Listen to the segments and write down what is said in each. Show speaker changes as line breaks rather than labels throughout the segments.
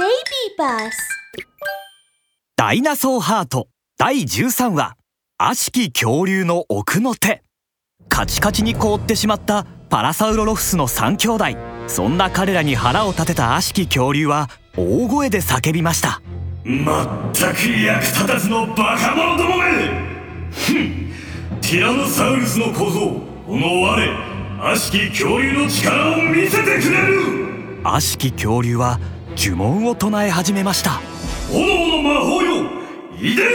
Baby Bus
ダイナソーハート第13話。悪しき恐竜の奥の手。カチカチに凍ってしまったパラサウロロフスの3兄弟。そんな彼らに腹を立てた悪しき恐竜は大声で叫びました。
まったく役立たずのバカ者どもめ。ふん。ティラノサウルスの小僧この我悪しき恐竜の力を見せてくれる。
悪しき恐竜は呪文を唱え始めました。
炎の魔法よいでよ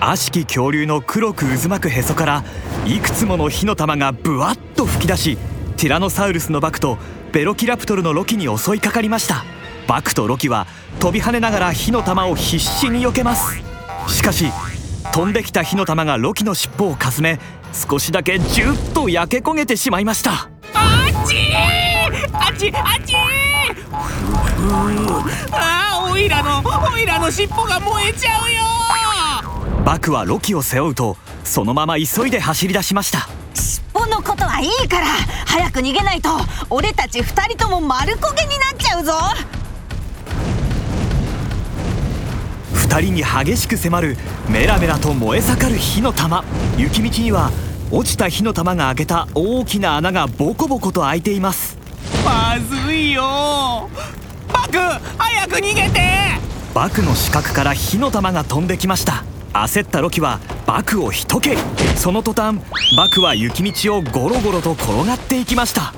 悪しき恐竜の黒く渦巻くへそからいくつもの火の玉がブワッと吹き出しティラノサウルスのバクとベロキラプトルのロキに襲いかかりました。バクとロキは飛び跳ねながら火の玉を必死に避けます。しかし飛んできた火の玉がロキの尻尾をかすめ少しだけジュッと焼け焦げてしまいました。
あっちー！あっちあっちーあーオイラのオイラの尻尾が燃えちゃうよ。
バクはロキを背負うとそのまま急いで走り出しました。
尻尾のことはいいから早く逃げないと俺たち二人とも丸焦げになっちゃうぞ。
二人に激しく迫るメラメラと燃え盛る火の玉。雪道には落ちた火の玉が開けた大きな穴がボコボコと開いています。
まずいよバク早く逃げて。
バクの死角から火の玉が飛んできました。焦ったロキはバクを一蹴り。その途端バクは雪道をゴロゴロと転がっていきました。
うわ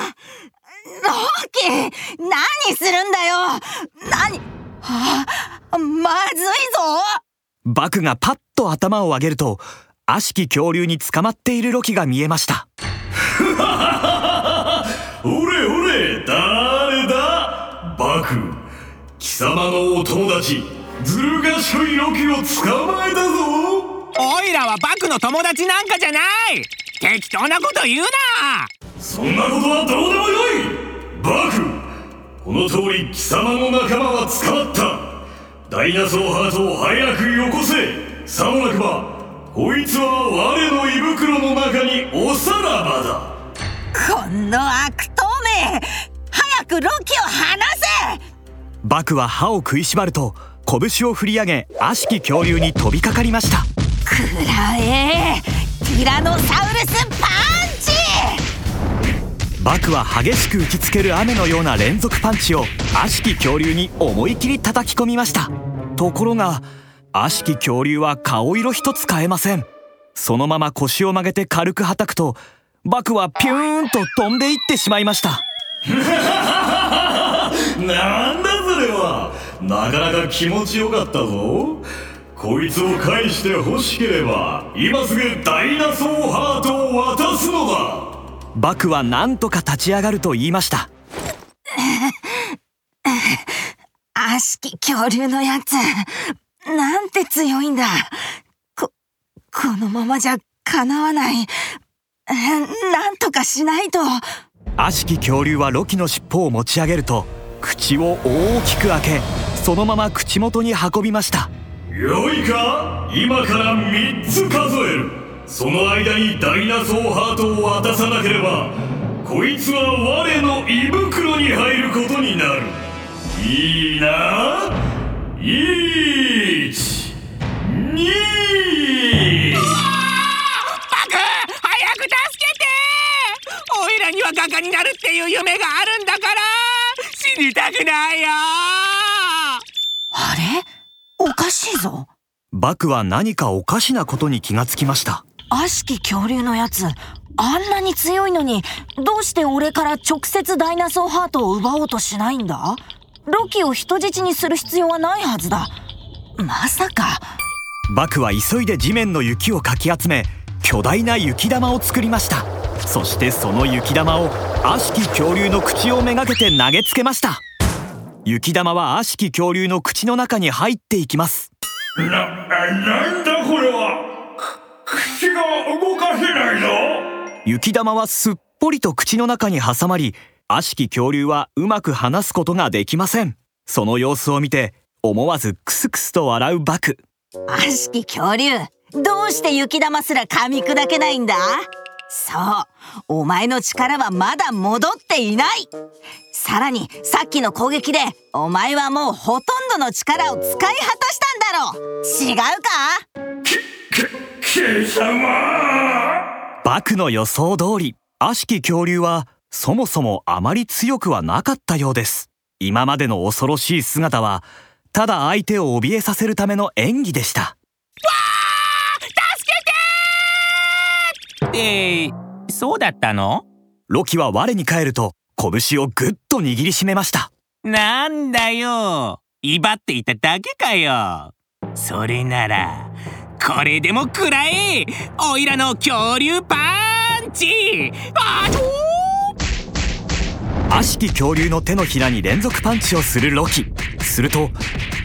ー！ロキ何するんだよ！何？はあまずいぞ！
バクがパッと頭を上げると悪しき恐竜に捕まっているロキが見えました
様のお友達ずる賢いロキを捕まえたぞ。
オイラはバクの友達なんかじゃない。適当なこと言うな。
そんなことはどうでもよい。バクこの通り貴様の仲間は捕まった。ダイナソーハートを早くよこせ。さもなくばこいつは我の胃袋の中におさらばだ。
この悪党め早くロキを離せ
バクは歯を食いしばると拳を振り上げ悪しき恐竜に飛びかかりました。
くらえティラノサウルスパンチ！
バクは激しく打ちつける雨のような連続パンチを悪しき恐竜に思い切り叩き込みました。ところが悪しき恐竜は顔色一つ変えません。そのまま腰を曲げて軽く叩くとバクはピューンと飛んでいってしまいました。
なんだなかなか気持ちよかったぞ。こいつを返して欲しければ今すぐダイナソーハートを渡すのだ。
バクは何とか立ち上がると言いました。
悪しき恐竜のやつ。なんて強いんだ。ここのままじゃかなわない。えなんとかしないと。
悪しき恐竜はロキの尻尾を持ち上げると口を大きく開けそのまま口元に運びました。
よいか？今から3つ数える。その間にダイナソーハートを渡さなければこいつは我の胃袋に入ることになる。いいな？1 2
バク早く助けて！オイラには画家になるっていう夢があるんだから死にたくないよ。
あれ？おかしいぞ。
バクは何かおかしなことに気がつきました。
悪しき恐竜のやつ。あんなに強いのにどうして俺から直接ダイナソーハートを奪おうとしないんだ？ロキを人質にする必要はないはずだ。まさか。
バクは急いで地面の雪をかき集め巨大な雪玉を作りましたそしてその雪玉を悪しき恐竜の口をめがけて投げつけました。雪玉は悪しき恐竜の口の中に入っていきます。
な、なんだこれは？く口が動かせないぞ。
雪玉はすっぽりと口の中に挟まり悪しき恐竜はうまく離すことができません。その様子を見て思わずクスクスと笑うバク。
悪しき恐竜どうして雪玉すら噛み砕けないんだ？そう。お前の力はまだ戻っていない。さらにさっきの攻撃でお前はもうほとんどの力を使い果たしたんだろう。違うか？
バクの予想通り悪しき恐竜はそもそもあまり強くはなかったようです。今までの恐ろしい姿はただ相手を怯えさせるための演技でした。
えー、そうだったの？
ロキは我に返ると拳をぐっと握りしめました。
なんだよ。威張っていただけかよ。それならこれでも食らえ。おいらの恐竜パンチ。
悪しき恐竜の手のひらに連続パンチをするロキ。すると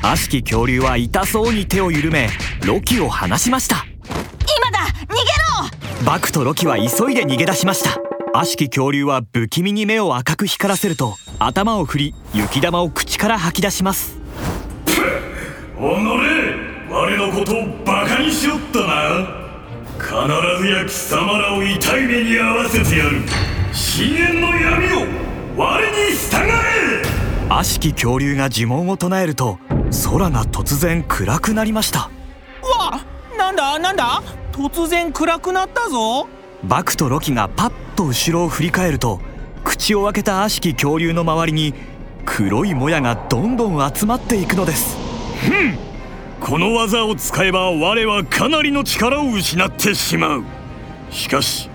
悪しき恐竜は痛そうに手を緩めロキを離しましたバクとロキは急いで逃げ出しました。悪しき恐竜は不気味に目を赤く光らせると頭を振り雪玉を口から吐き出します。
おのれ我のことをバカにしよったな。必ずや貴様らを痛い目に遭わせてやる。深淵の闇を我に従え。
悪しき恐竜が呪文を唱えると空が突然暗くなりました。
わなんだなんだ？突然暗くなったぞ。
バクとロキがパッと後ろを振り返ると口を開けた悪しき恐竜の周りに黒いもやがどんどん集まっていくのです。
この技を使えば我はかなりの力を失ってしまう。しかし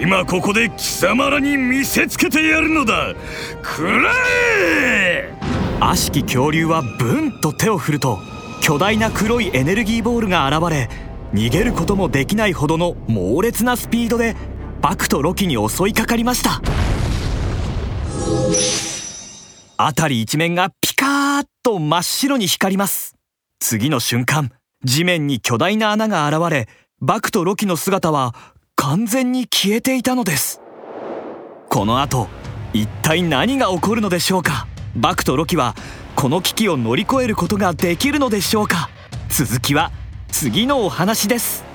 今ここで貴様らに見せつけてやるのだ。くらえ！
悪しき恐竜はブンと手を振ると巨大な黒いエネルギーボールが現れ逃げることもできないほどの猛烈なスピードでバクとロキに襲いかかりました。辺り一面がピカーッと真っ白に光ります。次の瞬間地面に巨大な穴が現れバクとロキの姿は完全に消えていたのです。この後一体何が起こるのでしょうか？バクとロキはこの危機を乗り越えることができるのでしょうか？続きは次のお話です。